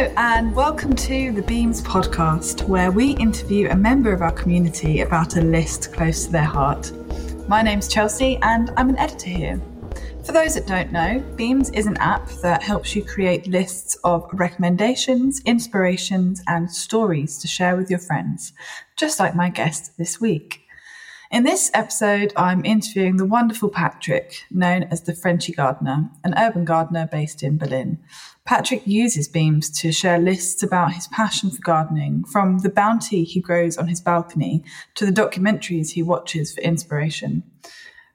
Hello, and welcome to the Beams podcast, where we interview a member of our community about a list close to their heart. My name's Chelsea, and I'm an editor here. For those that don't know, Beams is an app that helps you create lists of recommendations, inspirations, and stories to share with your friends, just like my guest this week. In this episode, I'm interviewing the wonderful Patrick, known as the Frenchie Gardener, an urban gardener based in Berlin. Patrick uses Beams to share lists about his passion for gardening, from the bounty he grows on his balcony to the documentaries he watches for inspiration.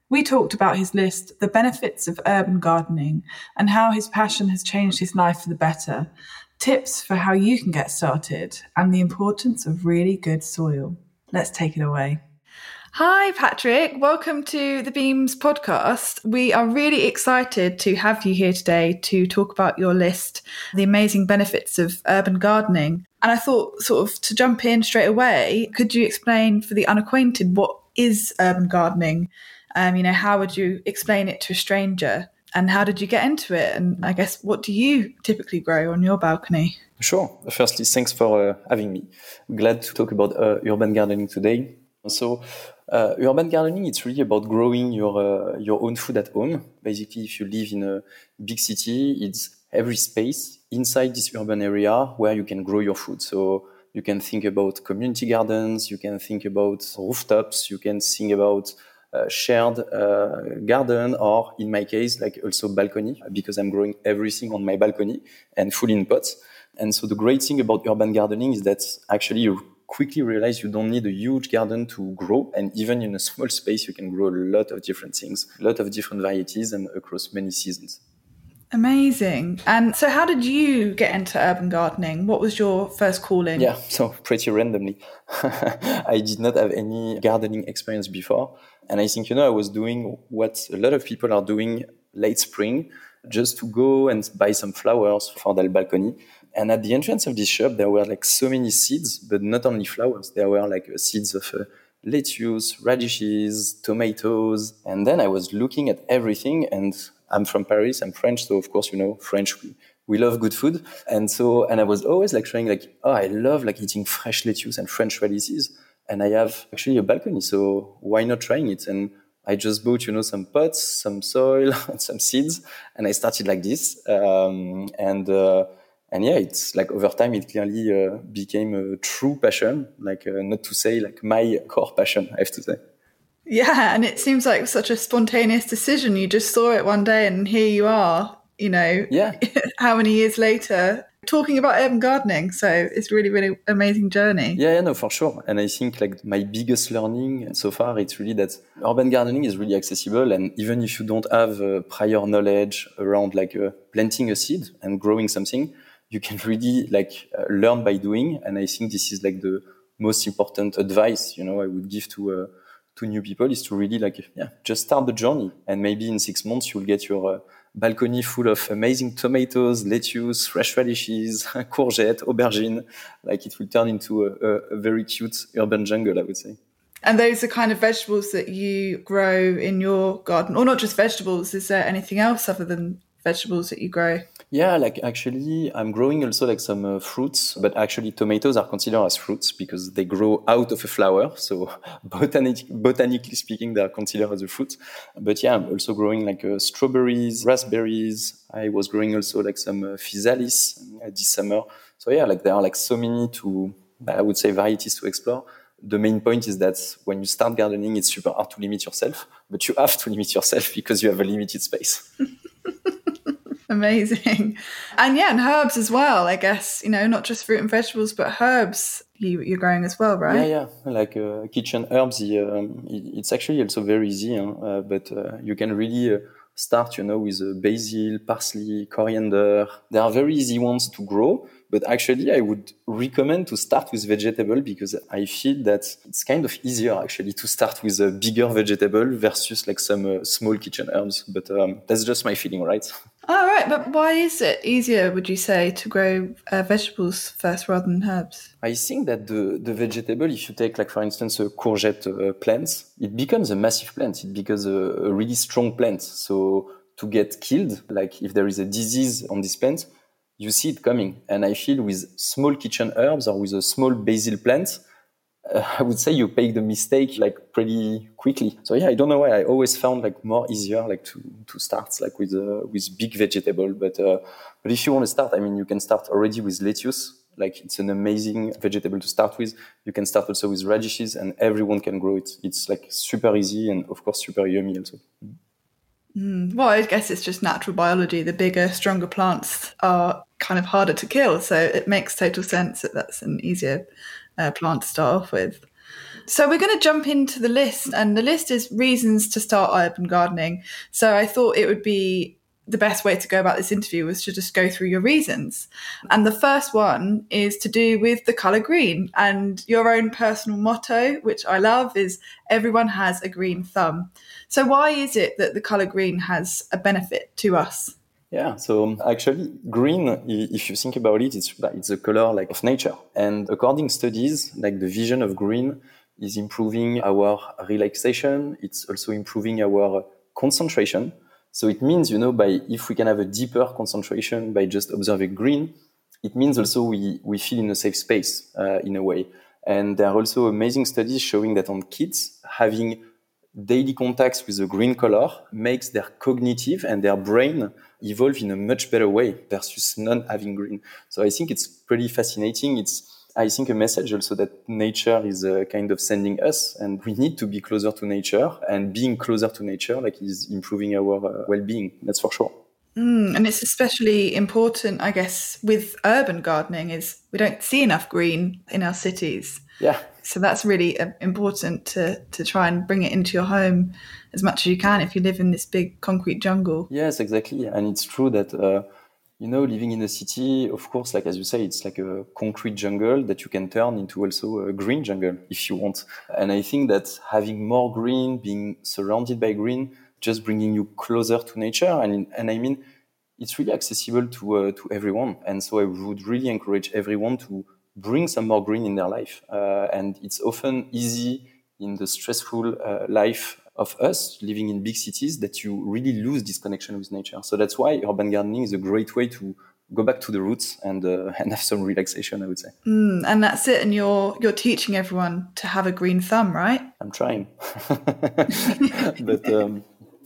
We talked about his list, the benefits of urban gardening, and how his passion has changed his life for the better, tips for how you can get started, and the importance of really good soil. Let's take it away. Hi, Patrick. Welcome to the Beams podcast. We are really excited to have you here today to talk about your list, the amazing benefits of urban gardening. And I thought, sort of, to jump in straight away, could you explain for the unacquainted what is urban gardening? Um, you know, how would you explain it to a stranger? And how did you get into it? And I guess, what do you typically grow on your balcony? Sure. Firstly, thanks for uh, having me. Glad to talk about uh, urban gardening today. So, uh, urban gardening, it's really about growing your uh, your own food at home. Basically, if you live in a big city, it's every space inside this urban area where you can grow your food. So you can think about community gardens, you can think about rooftops, you can think about uh, shared uh, garden, or in my case, like also balcony, because I'm growing everything on my balcony and full in pots. And so the great thing about urban gardening is that actually you quickly realize you don't need a huge garden to grow. And even in a small space, you can grow a lot of different things, a lot of different varieties and across many seasons. Amazing. And so, how did you get into urban gardening? What was your first calling? Yeah, so pretty randomly. I did not have any gardening experience before. And I think, you know, I was doing what a lot of people are doing late spring, just to go and buy some flowers for the balcony. And at the entrance of this shop, there were like so many seeds, but not only flowers. There were like uh, seeds of uh, lettuce, radishes, tomatoes. And then I was looking at everything. And I'm from Paris. I'm French, so of course, you know, French. We, we love good food. And so, and I was always like trying like, oh, I love like eating fresh lettuce and French radishes. And I have actually a balcony, so why not trying it? And I just bought, you know, some pots, some soil, and some seeds, and I started like this. Um, and uh, and yeah, it's like over time, it clearly uh, became a true passion. Like uh, not to say like my core passion, I have to say. Yeah, and it seems like such a spontaneous decision. You just saw it one day, and here you are. You know, yeah. how many years later, talking about urban gardening. So it's really, really amazing journey. Yeah, yeah, no, for sure. And I think like my biggest learning so far, it's really that urban gardening is really accessible. And even if you don't have uh, prior knowledge around like uh, planting a seed and growing something, you can really like uh, learn by doing. And I think this is like the most important advice, you know, I would give to, uh, to new people is to really like, yeah, just start the journey. And maybe in six months, you'll get your uh, balcony full of amazing tomatoes, lettuce, fresh radishes, courgette, aubergine. Like it will turn into a, a, a very cute urban jungle, I would say. And those are kind of vegetables that you grow in your garden, or not just vegetables. Is there anything else other than vegetables that you grow? Yeah, like actually, I'm growing also like some uh, fruits, but actually, tomatoes are considered as fruits because they grow out of a flower. So, botanic, botanically speaking, they are considered as a fruit. But yeah, I'm also growing like uh, strawberries, raspberries. I was growing also like some uh, physalis uh, this summer. So yeah, like there are like so many to, I would say, varieties to explore the main point is that when you start gardening, it's super hard to limit yourself, but you have to limit yourself because you have a limited space. Amazing. And yeah, and herbs as well, I guess, you know, not just fruit and vegetables, but herbs you, you're growing as well, right? Yeah, yeah. Like uh, kitchen herbs, um, it's actually also very easy, huh? uh, but uh, you can really uh, start, you know, with uh, basil, parsley, coriander. They are very easy ones to grow. But actually, I would recommend to start with vegetable because I feel that it's kind of easier actually to start with a bigger vegetable versus like some uh, small kitchen herbs. But um, that's just my feeling, right? All right, but why is it easier, would you say, to grow uh, vegetables first rather than herbs? I think that the, the vegetable, if you take like for instance a courgette uh, plant, it becomes a massive plant. It becomes a, a really strong plant. So to get killed, like if there is a disease on this plant, you see it coming. And I feel with small kitchen herbs or with a small basil plant, uh, I would say you make the mistake like pretty quickly. So yeah, I don't know why I always found like more easier like to to start like with uh, with big vegetable. But uh, but if you want to start, I mean, you can start already with lettuce. Like it's an amazing vegetable to start with. You can start also with radishes, and everyone can grow it. It's like super easy and of course super yummy also. Mm, well, I guess it's just natural biology. The bigger, stronger plants are kind of harder to kill, so it makes total sense that that's an easier uh, plant to start off with. So we're going to jump into the list, and the list is reasons to start urban gardening. So I thought it would be the best way to go about this interview was to just go through your reasons. And the first one is to do with the color green and your own personal motto, which I love, is everyone has a green thumb. So why is it that the color green has a benefit to us? Yeah, so actually, green, if you think about it, it's it's a color like of nature. And according studies, like the vision of green is improving our relaxation. It's also improving our concentration. So it means, you know, by if we can have a deeper concentration by just observing green, it means also we we feel in a safe space uh, in a way. And there are also amazing studies showing that on kids having daily contacts with the green color makes their cognitive and their brain evolve in a much better way versus not having green. So I think it's pretty fascinating. It's I think a message also that nature is uh, kind of sending us, and we need to be closer to nature. And being closer to nature, like, is improving our uh, well-being. That's for sure. Mm, and it's especially important, I guess, with urban gardening. Is we don't see enough green in our cities. Yeah. So that's really uh, important to to try and bring it into your home as much as you can if you live in this big concrete jungle. Yes, exactly. And it's true that uh, you know, living in a city, of course, like as you say, it's like a concrete jungle that you can turn into also a green jungle if you want. And I think that having more green, being surrounded by green, just bringing you closer to nature. And, and I mean, it's really accessible to, uh, to everyone. And so I would really encourage everyone to bring some more green in their life. Uh, and it's often easy in the stressful uh, life of us living in big cities that you really lose this connection with nature. So that's why urban gardening is a great way to go back to the roots and uh, and have some relaxation. I would say. Mm, and that's it. And you're you're teaching everyone to have a green thumb, right? I'm trying, but. Um,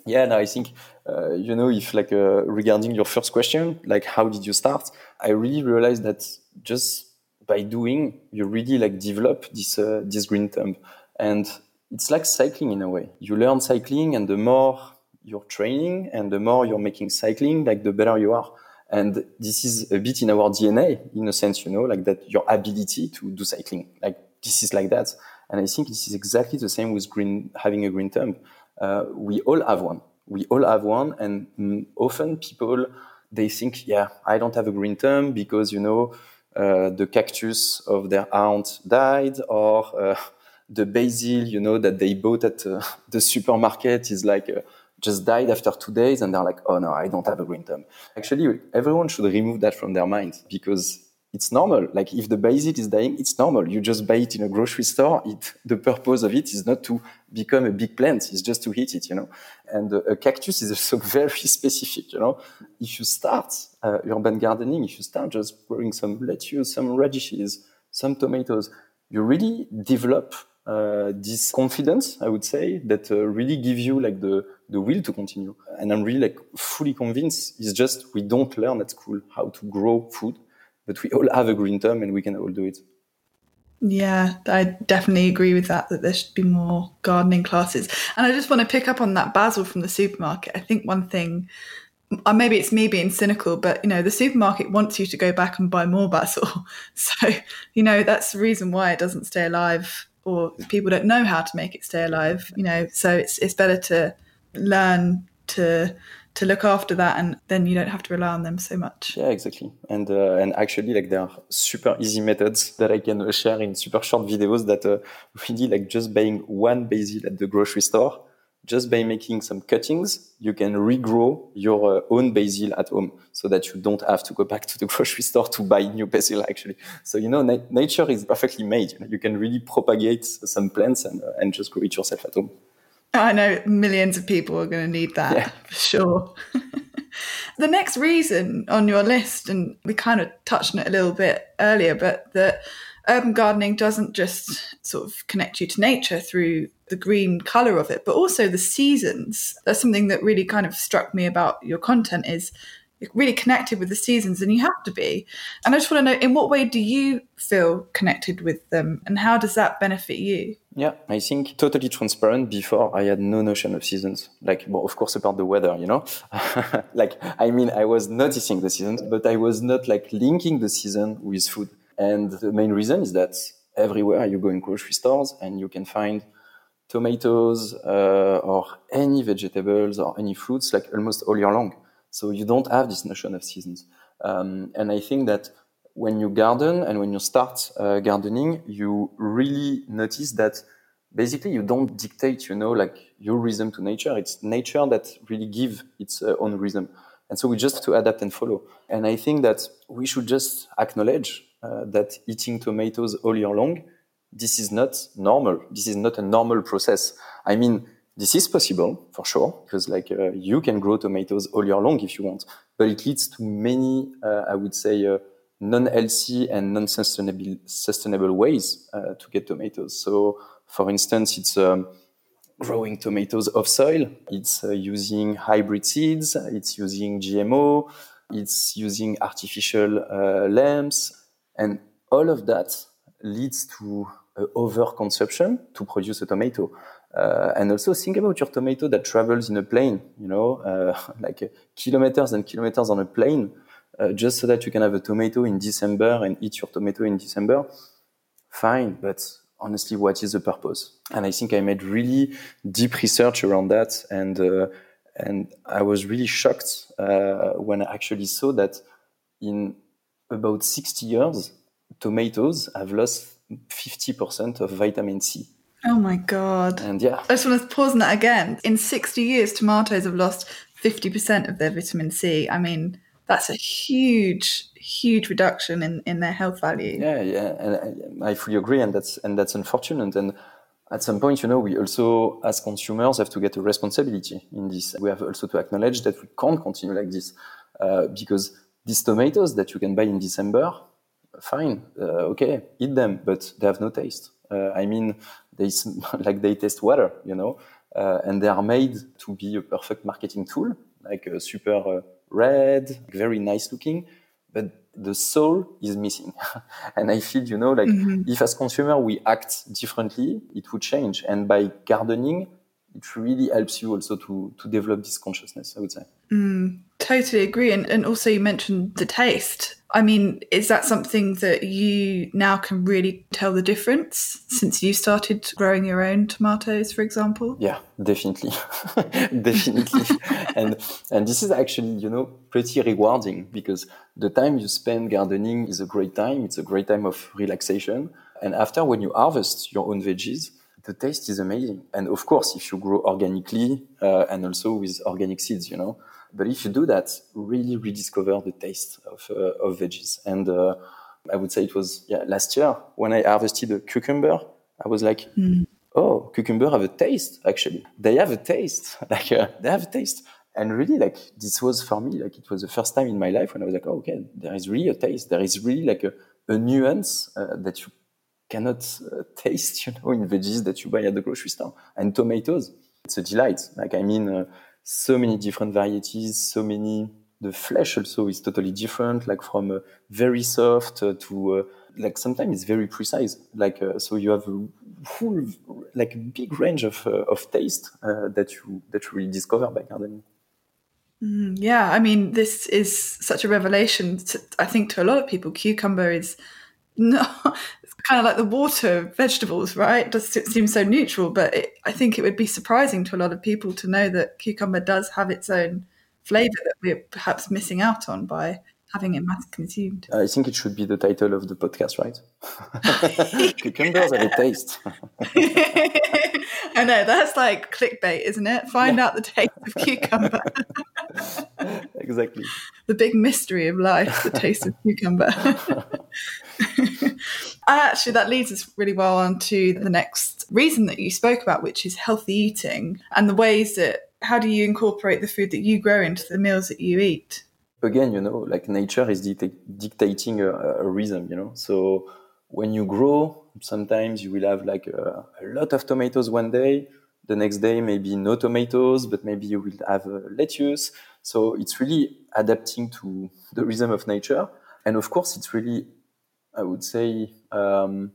yeah, no, I think uh, you know if like uh, regarding your first question, like how did you start? I really realized that just by doing, you really like develop this uh, this green thumb, and it's like cycling in a way. You learn cycling, and the more you're training and the more you're making cycling, like the better you are. And this is a bit in our DNA, in a sense, you know, like that your ability to do cycling, like this is like that. And I think this is exactly the same with green, having a green thumb. Uh, we all have one. We all have one, and often people they think, yeah, I don't have a green thumb because you know uh, the cactus of their aunt died, or uh, the basil, you know, that they bought at uh, the supermarket is like uh, just died after two days, and they're like, oh no, I don't have a green thumb. Actually, everyone should remove that from their mind because it's normal. Like if the basil is dying, it's normal. You just buy it in a grocery store. It, the purpose of it is not to become a big plant. It's just to eat it, you know. And uh, a cactus is also very specific, you know. If you start uh, urban gardening, if you start just growing some lettuce, some radishes, some tomatoes, you really develop uh, this confidence, I would say, that uh, really give you like the the will to continue. And I'm really like fully convinced. It's just we don't learn at school how to grow food, but we all have a green thumb and we can all do it. Yeah, I definitely agree with that. That there should be more gardening classes. And I just want to pick up on that basil from the supermarket. I think one thing or maybe it's me being cynical, but you know, the supermarket wants you to go back and buy more basil. So, you know, that's the reason why it doesn't stay alive or people don't know how to make it stay alive you know so it's it's better to learn to to look after that and then you don't have to rely on them so much yeah exactly and uh, and actually like there are super easy methods that i can share in super short videos that uh, really like just buying one basil at the grocery store just by making some cuttings, you can regrow your uh, own basil at home so that you don't have to go back to the grocery store to buy new basil actually. So, you know, na nature is perfectly made. You, know, you, can really propagate some plants and, uh, and just grow it yourself at home. I know millions of people are going to need that yeah. for sure. The next reason on your list, and we kind of touched on it a little bit earlier, but that urban gardening doesn't just sort of connect you to nature through the green color of it, but also the seasons. That's something that really kind of struck me about your content is really connected with the seasons and you have to be. And I just want to know in what way do you feel connected with them and how does that benefit you? Yeah, I think totally transparent. Before I had no notion of seasons. Like, well, of course, about the weather, you know. like, I mean, I was noticing the seasons, but I was not like linking the season with food. And the main reason is that everywhere you go in grocery stores and you can find tomatoes uh, or any vegetables or any fruits like almost all year long. So you don't have this notion of seasons. Um, and I think that when you garden and when you start uh, gardening, you really notice that basically you don't dictate, you know, like your rhythm to nature. It's nature that really give its uh, own rhythm. And so we just have to adapt and follow. And I think that we should just acknowledge uh, that eating tomatoes all year long, this is not normal. This is not a normal process. I mean, this is possible for sure, because like uh, you can grow tomatoes all year long if you want, but it leads to many, uh, I would say, uh, non-healthy and non-sustainable sustainable ways uh, to get tomatoes. So, for instance, it's um, growing tomatoes off soil. It's uh, using hybrid seeds. It's using GMO. It's using artificial uh, lamps, and all of that leads to overconsumption to produce a tomato. Uh, and also think about your tomato that travels in a plane, you know, uh, like uh, kilometers and kilometers on a plane, uh, just so that you can have a tomato in December and eat your tomato in December. Fine, but honestly, what is the purpose? And I think I made really deep research around that, and uh, and I was really shocked uh, when I actually saw that in about 60 years, tomatoes have lost 50% of vitamin C. Oh my God. And yeah. I just want to pause on that again. In 60 years, tomatoes have lost 50% of their vitamin C. I mean, that's a huge, huge reduction in, in their health value. Yeah, yeah. And I, I fully agree. And that's, and that's unfortunate. And at some point, you know, we also, as consumers, have to get a responsibility in this. We have also to acknowledge that we can't continue like this uh, because these tomatoes that you can buy in December, fine, uh, okay, eat them, but they have no taste. Uh, I mean, they like they taste water, you know, uh, and they are made to be a perfect marketing tool, like super uh, red, very nice looking, but the soul is missing. and I feel, you know, like mm-hmm. if as consumer we act differently, it would change. And by gardening, it really helps you also to to develop this consciousness. I would say. Mm, totally agree, and and also you mentioned the taste. I mean, is that something that you now can really tell the difference since you started growing your own tomatoes, for example? Yeah, definitely, definitely, and and this is actually you know pretty rewarding because the time you spend gardening is a great time. It's a great time of relaxation, and after when you harvest your own veggies, the taste is amazing. And of course, if you grow organically uh, and also with organic seeds, you know. But if you do that, really rediscover the taste of, uh, of veggies. And uh, I would say it was yeah last year when I harvested a cucumber. I was like, mm. oh, cucumber have a taste. Actually, they have a taste. like uh, they have a taste. And really, like this was for me, like it was the first time in my life when I was like, oh, okay, there is really a taste. There is really like a, a nuance uh, that you cannot uh, taste, you know, in veggies that you buy at the grocery store. And tomatoes, it's a delight. Like, I mean, uh, so many different varieties, so many. The flesh also is totally different, like from uh, very soft uh, to uh, like sometimes it's very precise. Like uh, so, you have a full, like big range of of taste that you that you really discover by gardening. Mm, yeah, I mean, this is such a revelation. To, I think to a lot of people, cucumber is no, kind of like the water vegetables, right? It does it seem so neutral, but it, I think it would be surprising to a lot of people to know that cucumber does have its own flavor that we're perhaps missing out on by having it mass consumed. I think it should be the title of the podcast, right? Cucumbers have a taste. I know that's like clickbait, isn't it? Find yeah. out the taste of cucumber. exactly. The big mystery of life, the taste of cucumber. Uh, actually, that leads us really well on to the next reason that you spoke about, which is healthy eating and the ways that how do you incorporate the food that you grow into the meals that you eat? Again, you know, like nature is dictating a, a, rhythm, you know. So when you grow, sometimes you will have like a, a, lot of tomatoes one day. The next day, maybe no tomatoes, but maybe you will have lettuce. So it's really adapting to the rhythm of nature. And of course, it's really, I would say, um,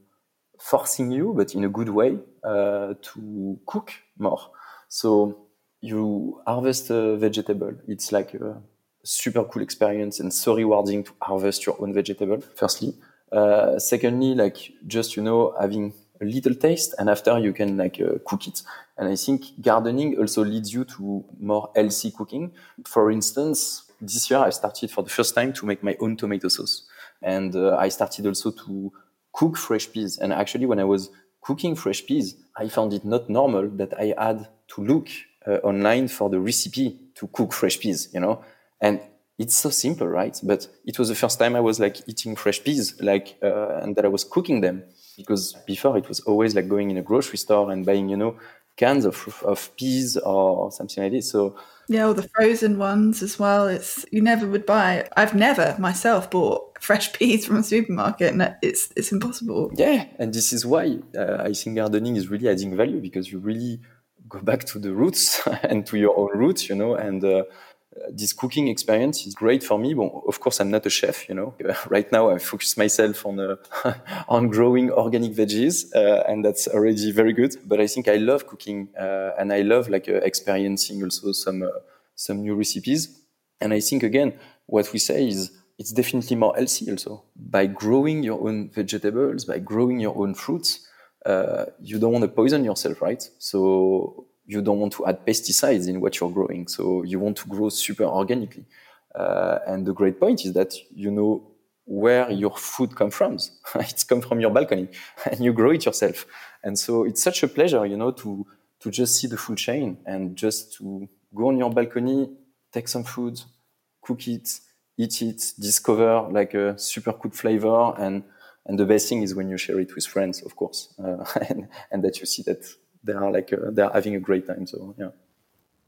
forcing you, but in a good way, uh, to cook more. So you harvest a vegetable. It's like a super cool experience and so rewarding to harvest your own vegetable. Firstly, uh, secondly, like just you know having a little taste, and after you can like uh, cook it. And I think gardening also leads you to more healthy cooking. For instance, this year I started for the first time to make my own tomato sauce, and uh, I started also to cook fresh peas. And actually, when I was cooking fresh peas, I found it not normal that I had to look uh, online for the recipe to cook fresh peas, you know? And it's so simple, right? But it was the first time I was like eating fresh peas, like, uh, and that I was cooking them. Because before it was always like going in a grocery store and buying, you know, cans of, of peas or something like this. So yeah, all the frozen ones as well. It's you never would buy. I've never myself bought fresh peas from a supermarket, and it's it's impossible. Yeah, and this is why uh, I think gardening is really adding value because you really go back to the roots and to your own roots, you know, and. Uh, this cooking experience is great for me. Well, of course, I'm not a chef, you know. right now, I focus myself on uh, on growing organic veggies, uh, and that's already very good. But I think I love cooking, uh, and I love like uh, experiencing also some uh, some new recipes. And I think again, what we say is it's definitely more healthy also by growing your own vegetables, by growing your own fruits. Uh, you don't want to poison yourself, right? So you don't want to add pesticides in what you're growing. So you want to grow super organically. Uh, and the great point is that you know where your food comes from. it's come from your balcony and you grow it yourself. And so it's such a pleasure, you know, to, to just see the food chain and just to go on your balcony, take some food, cook it, eat it, discover like a super good flavor. And, and the best thing is when you share it with friends, of course, uh, and, and that you see that they are like uh, they're having a great time. So yeah.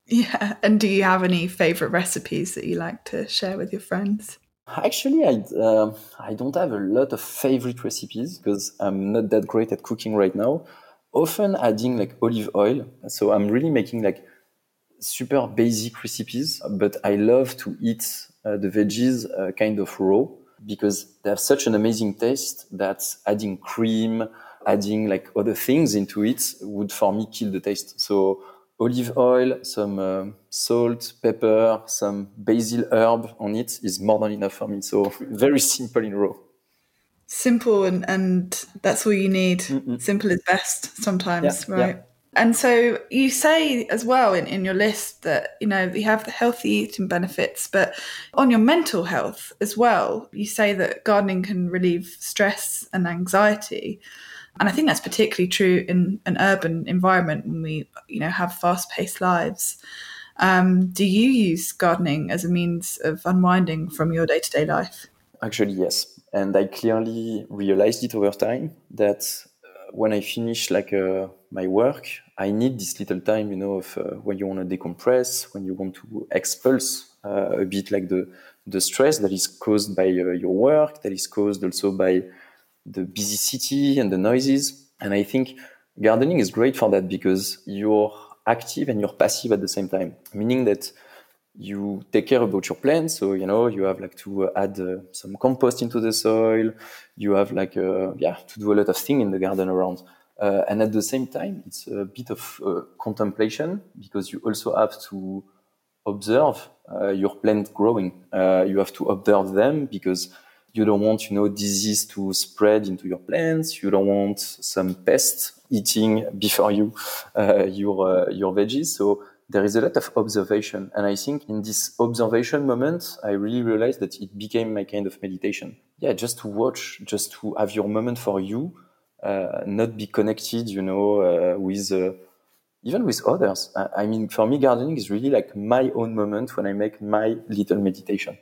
Yeah, and do you have any favorite recipes that you like to share with your friends? Actually, I uh, I don't have a lot of favorite recipes because I'm not that great at cooking right now. Often adding like olive oil, so I'm really making like super basic recipes. But I love to eat uh, the veggies uh, kind of raw because they have such an amazing taste that adding cream, adding like other things into it would for me kill the taste. So olive oil, some uh, salt, pepper, some basil herb on it is more than enough for me. So very simple in raw. Simple and and that's all you need. Mm-mm. Simple is best sometimes, yeah, right? Yeah. And so you say as well in, in your list that, you know, you have the healthy eating benefits, but on your mental health as well, you say that gardening can relieve stress and anxiety. And I think that's particularly true in an urban environment when we, you know, have fast-paced lives. Um, do you use gardening as a means of unwinding from your day-to-day life? Actually, yes, and I clearly realized it over time that uh, when I finish like uh, my work, I need this little time, you know, of uh, when you want to decompress, when you want to expulse uh, a bit like the the stress that is caused by uh, your work, that is caused also by the busy city and the noises. And I think gardening is great for that because you're active and you're passive at the same time, meaning that you take care about your plants. So, you know, you have like to add uh, some compost into the soil. You have like, uh, yeah, to do a lot of things in the garden around. Uh, and at the same time, it's a bit of uh, contemplation because you also have to observe uh, your plant growing. Uh, you have to observe them because you don't want, you know, disease to spread into your plants. You don't want some pests eating before you uh, your uh, your veggies. So there is a lot of observation, and I think in this observation moment, I really realized that it became my kind of meditation. Yeah, just to watch, just to have your moment for you, uh, not be connected, you know, uh, with uh, even with others. I mean, for me, gardening is really like my own moment when I make my little meditation.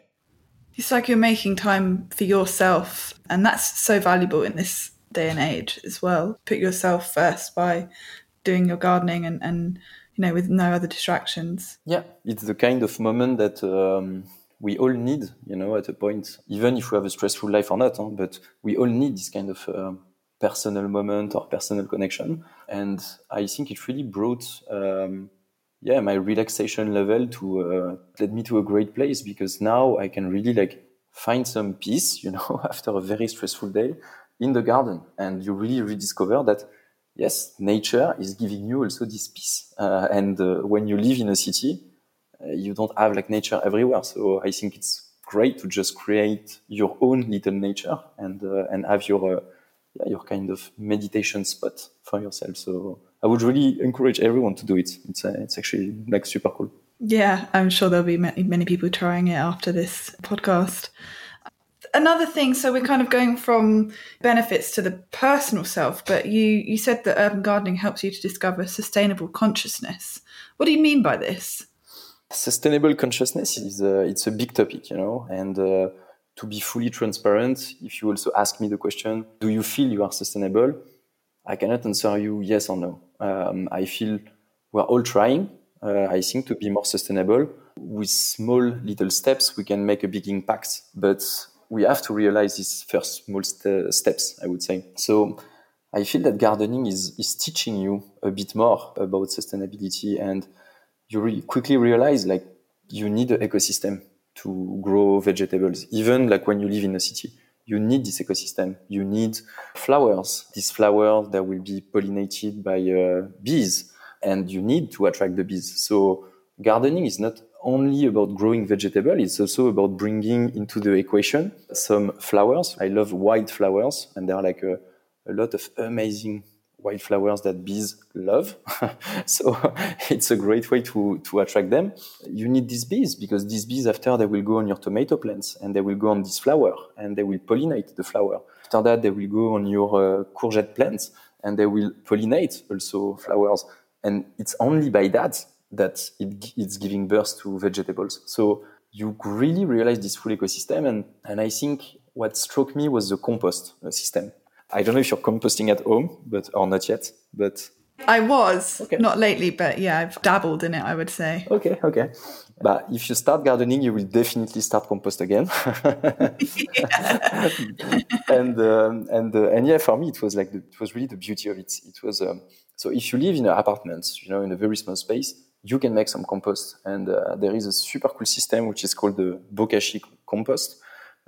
It's like you're making time for yourself, and that's so valuable in this day and age as well. Put yourself first by doing your gardening and, and you know with no other distractions. Yeah, it's the kind of moment that um, we all need, you know, at a point, even if we have a stressful life or not, huh, but we all need this kind of uh, personal moment or personal connection. And I think it really brought, um, yeah, my relaxation level to uh, led me to a great place because now I can really like find some peace, you know, after a very stressful day in the garden, and you really rediscover that yes, nature is giving you also this peace. Uh, and uh, when you live in a city, uh, you don't have like nature everywhere. So I think it's great to just create your own little nature and uh, and have your uh, yeah, your kind of meditation spot for yourself. So I would really encourage everyone to do it. It's uh, it's actually like super cool. Yeah, I'm sure there'll be many, many people trying it after this podcast another thing so we're kind of going from benefits to the personal self but you you said that urban gardening helps you to discover sustainable consciousness what do you mean by this sustainable consciousness is a, it's a big topic you know and uh, to be fully transparent if you also ask me the question do you feel you are sustainable? I cannot answer you yes or no. Um, i feel we're all trying. Uh, i think to be more sustainable with small little steps we can make a big impact but we have to realize these first small st- steps, I would say. So I feel that gardening is, is teaching you a bit more about sustainability and you really quickly realize like you need an ecosystem to grow vegetables. Even like when you live in a city, you need this ecosystem. You need flowers. These flowers that will be pollinated by uh, bees and you need to attract the bees. So gardening is not only about growing vegetable, it's also about bringing into the equation some flowers. I love white flowers, and there are like a, a lot of amazing white flowers that bees love. so it's a great way to, to attract them. You need these bees because these bees, after they will go on your tomato plants and they will go on this flower and they will pollinate the flower. After that, they will go on your uh, courgette plants and they will pollinate also flowers. And it's only by that that it, it's giving birth to vegetables. So you really realize this full ecosystem. And, and I think what struck me was the compost uh, system. I don't know if you're composting at home, but or not yet, but I was okay. not lately, but yeah, I've dabbled in it. I would say. Okay, okay. But if you start gardening, you will definitely start compost again. and um, and uh, and yeah, for me, it was like the, it was really the beauty of it. It was um, so if you live in an apartment, you know, in a very small space, you can make some compost. And uh, there is a super cool system which is called the Bokashi compost.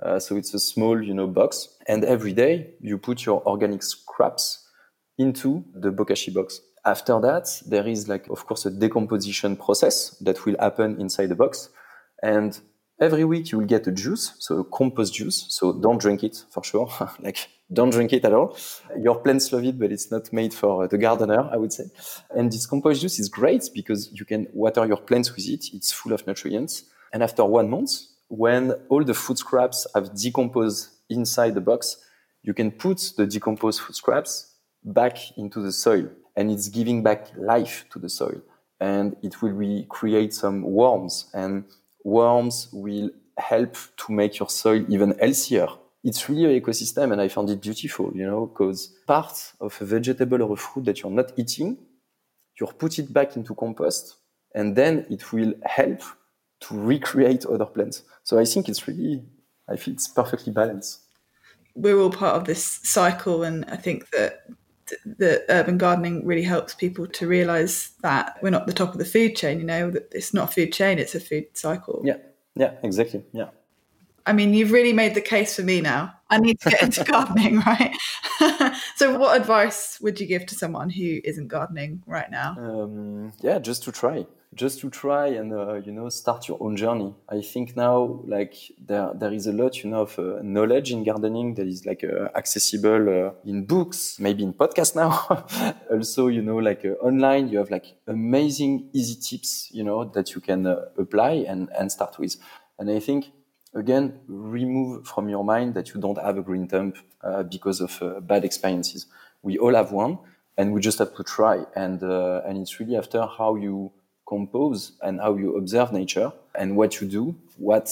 Uh, so it's a small, you know, box, and every day you put your organic scraps into the Bokashi box. After that, there is like, of course, a decomposition process that will happen inside the box, and every week you will get a juice, so a compost juice. So don't drink it for sure. like don't drink it at all. Your plants love it, but it's not made for the gardener, I would say. And this compost juice is great because you can water your plants with it. It's full of nutrients. And after one month, when all the food scraps have decomposed inside the box, you can put the decomposed food scraps back into the soil and it's giving back life to the soil and it will recreate some worms and worms will help to make your soil even healthier. It's really an ecosystem and I found it beautiful, you know, because part of a vegetable or a fruit that you're not eating, you put it back into compost and then it will help to recreate other plants. So I think it's really, I feel it's perfectly balanced. We're all part of this cycle and I think that the urban gardening really helps people to realize that we're not the top of the food chain, you know, that it's not a food chain, it's a food cycle. Yeah. Yeah, exactly. Yeah. I mean, you've really made the case for me now. I need to get into gardening, right? so, what advice would you give to someone who isn't gardening right now? Um, yeah, just to try, just to try and uh, you know start your own journey. I think now, like there there is a lot, you know, of uh, knowledge in gardening that is like uh, accessible uh, in books, maybe in podcasts now. also, you know, like uh, online, you have like amazing easy tips, you know, that you can uh, apply and and start with. And I think again, remove from your mind that you don't have a green thumb uh, because of uh, bad experiences. We all have one, and we just have to try. And uh, and it's really after how you compose and how you observe nature and what you do, what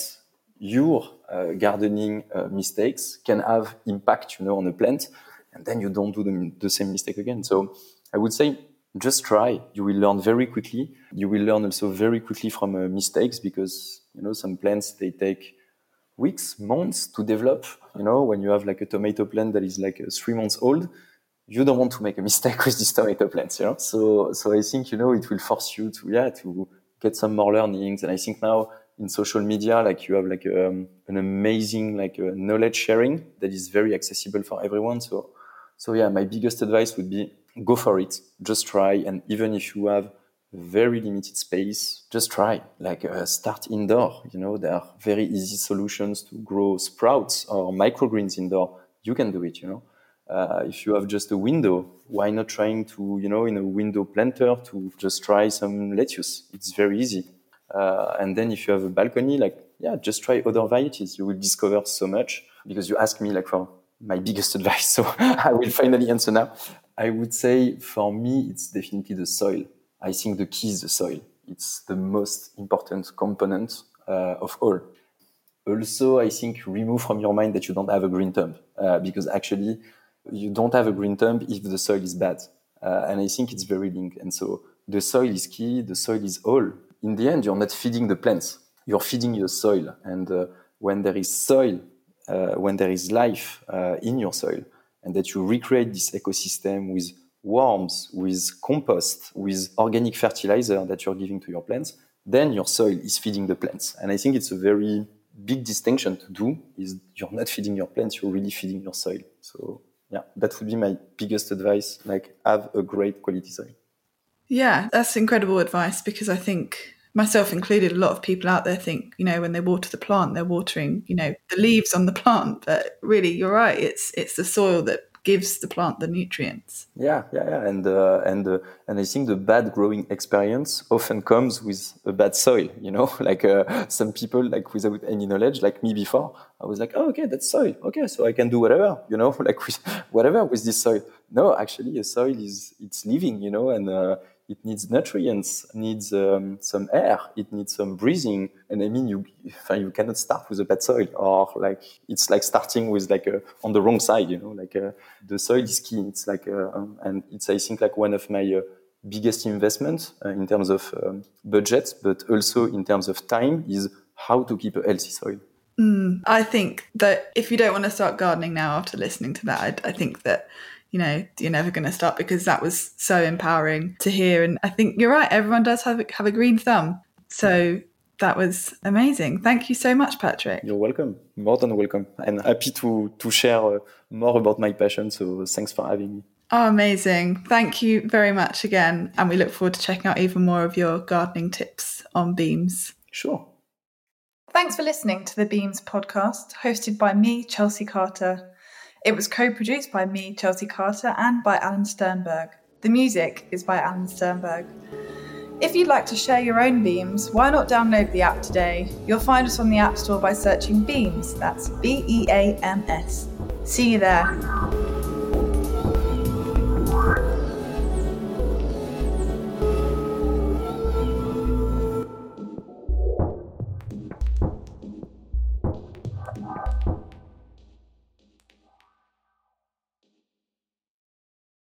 your uh, gardening uh, mistakes can have impact, you know, on a plant, and then you don't do the, the same mistake again. So I would say just try. You will learn very quickly. You will learn also very quickly from uh, mistakes because you know some plants they take weeks, months to develop. You know, when you have like a tomato plant that is like three months old, you don't want to make a mistake with these tomato plants. You know, so so I think you know it will force you to yeah to get some more learnings. And I think now in social media, like you have like um, an amazing like uh, knowledge sharing that is very accessible for everyone. So so yeah, my biggest advice would be go for it. Just try, and even if you have very limited space, just try. Like uh, start indoor. You know, there are very easy solutions to grow sprouts or microgreens indoor. You can do it. You know, uh, if you have just a window, why not trying to, you know, in a window planter to just try some lettuce? It's very easy. Uh, and then if you have a balcony, like yeah, just try other varieties. You will discover so much because you ask me like for my biggest advice. So I will finally answer now. I would say for me, it's definitely the soil. I think the key is the soil. It's the most important component uh, of all. Also, I think remove from your mind that you don't have a green thumb uh, because actually you don't have a green thumb if the soil is bad. Uh, and I think it's very linked. And so the soil is key. The soil is all. In the end, you're not feeding the plants. You're feeding your soil. And uh, when there is soil, uh, when there is life uh, in your soil, and that you recreate this ecosystem with worms, with compost, with organic fertilizer that you're giving to your plants, then your soil is feeding the plants. And I think it's a very big distinction to do is you're not feeding your plants, you're really feeding your soil. So yeah, that would be my biggest advice. Like have a great quality soil. Yeah, that's incredible advice because I think myself included, a lot of people out there think, you know, when they water the plant, they're watering, you know, the leaves on the plant. But really, you're right. It's it's the soil that gives the plant the nutrients. Yeah, yeah, yeah. And uh, and uh, and I think the bad growing experience often comes with a bad soil. You know, like uh, some people like without any knowledge, like me before, I was like, oh, okay, that's soil. Okay, so I can do whatever. You know, like with whatever with this soil. No, actually, a soil is it's living. You know, and uh, it needs nutrients, needs um, some air, it needs some breathing. And I mean, you you cannot start with a bad soil, or like it's like starting with like a, on the wrong side, you know. Like uh, the soil is key. It's like uh, um, and it's I think like one of my uh, biggest investments uh, in terms of um, budget, but also in terms of time is how to keep a healthy soil. Mm, I think that if you don't want to start gardening now after listening to that, I, I think that you know you're never going to stop because that was so empowering to hear and i think you're right everyone does have a, have a green thumb so that was amazing thank you so much patrick you're welcome more than welcome i'm happy to to share uh, more about my passion so thanks for having me Oh, amazing. Thank you very much again. And we look forward to checking out even more of your gardening tips on Beams. Sure. Thanks for listening to the Beams podcast, hosted by me, Chelsea Carter. It was co produced by me, Chelsea Carter, and by Alan Sternberg. The music is by Alan Sternberg. If you'd like to share your own beams, why not download the app today? You'll find us on the App Store by searching Beams, that's B E A M S. See you there.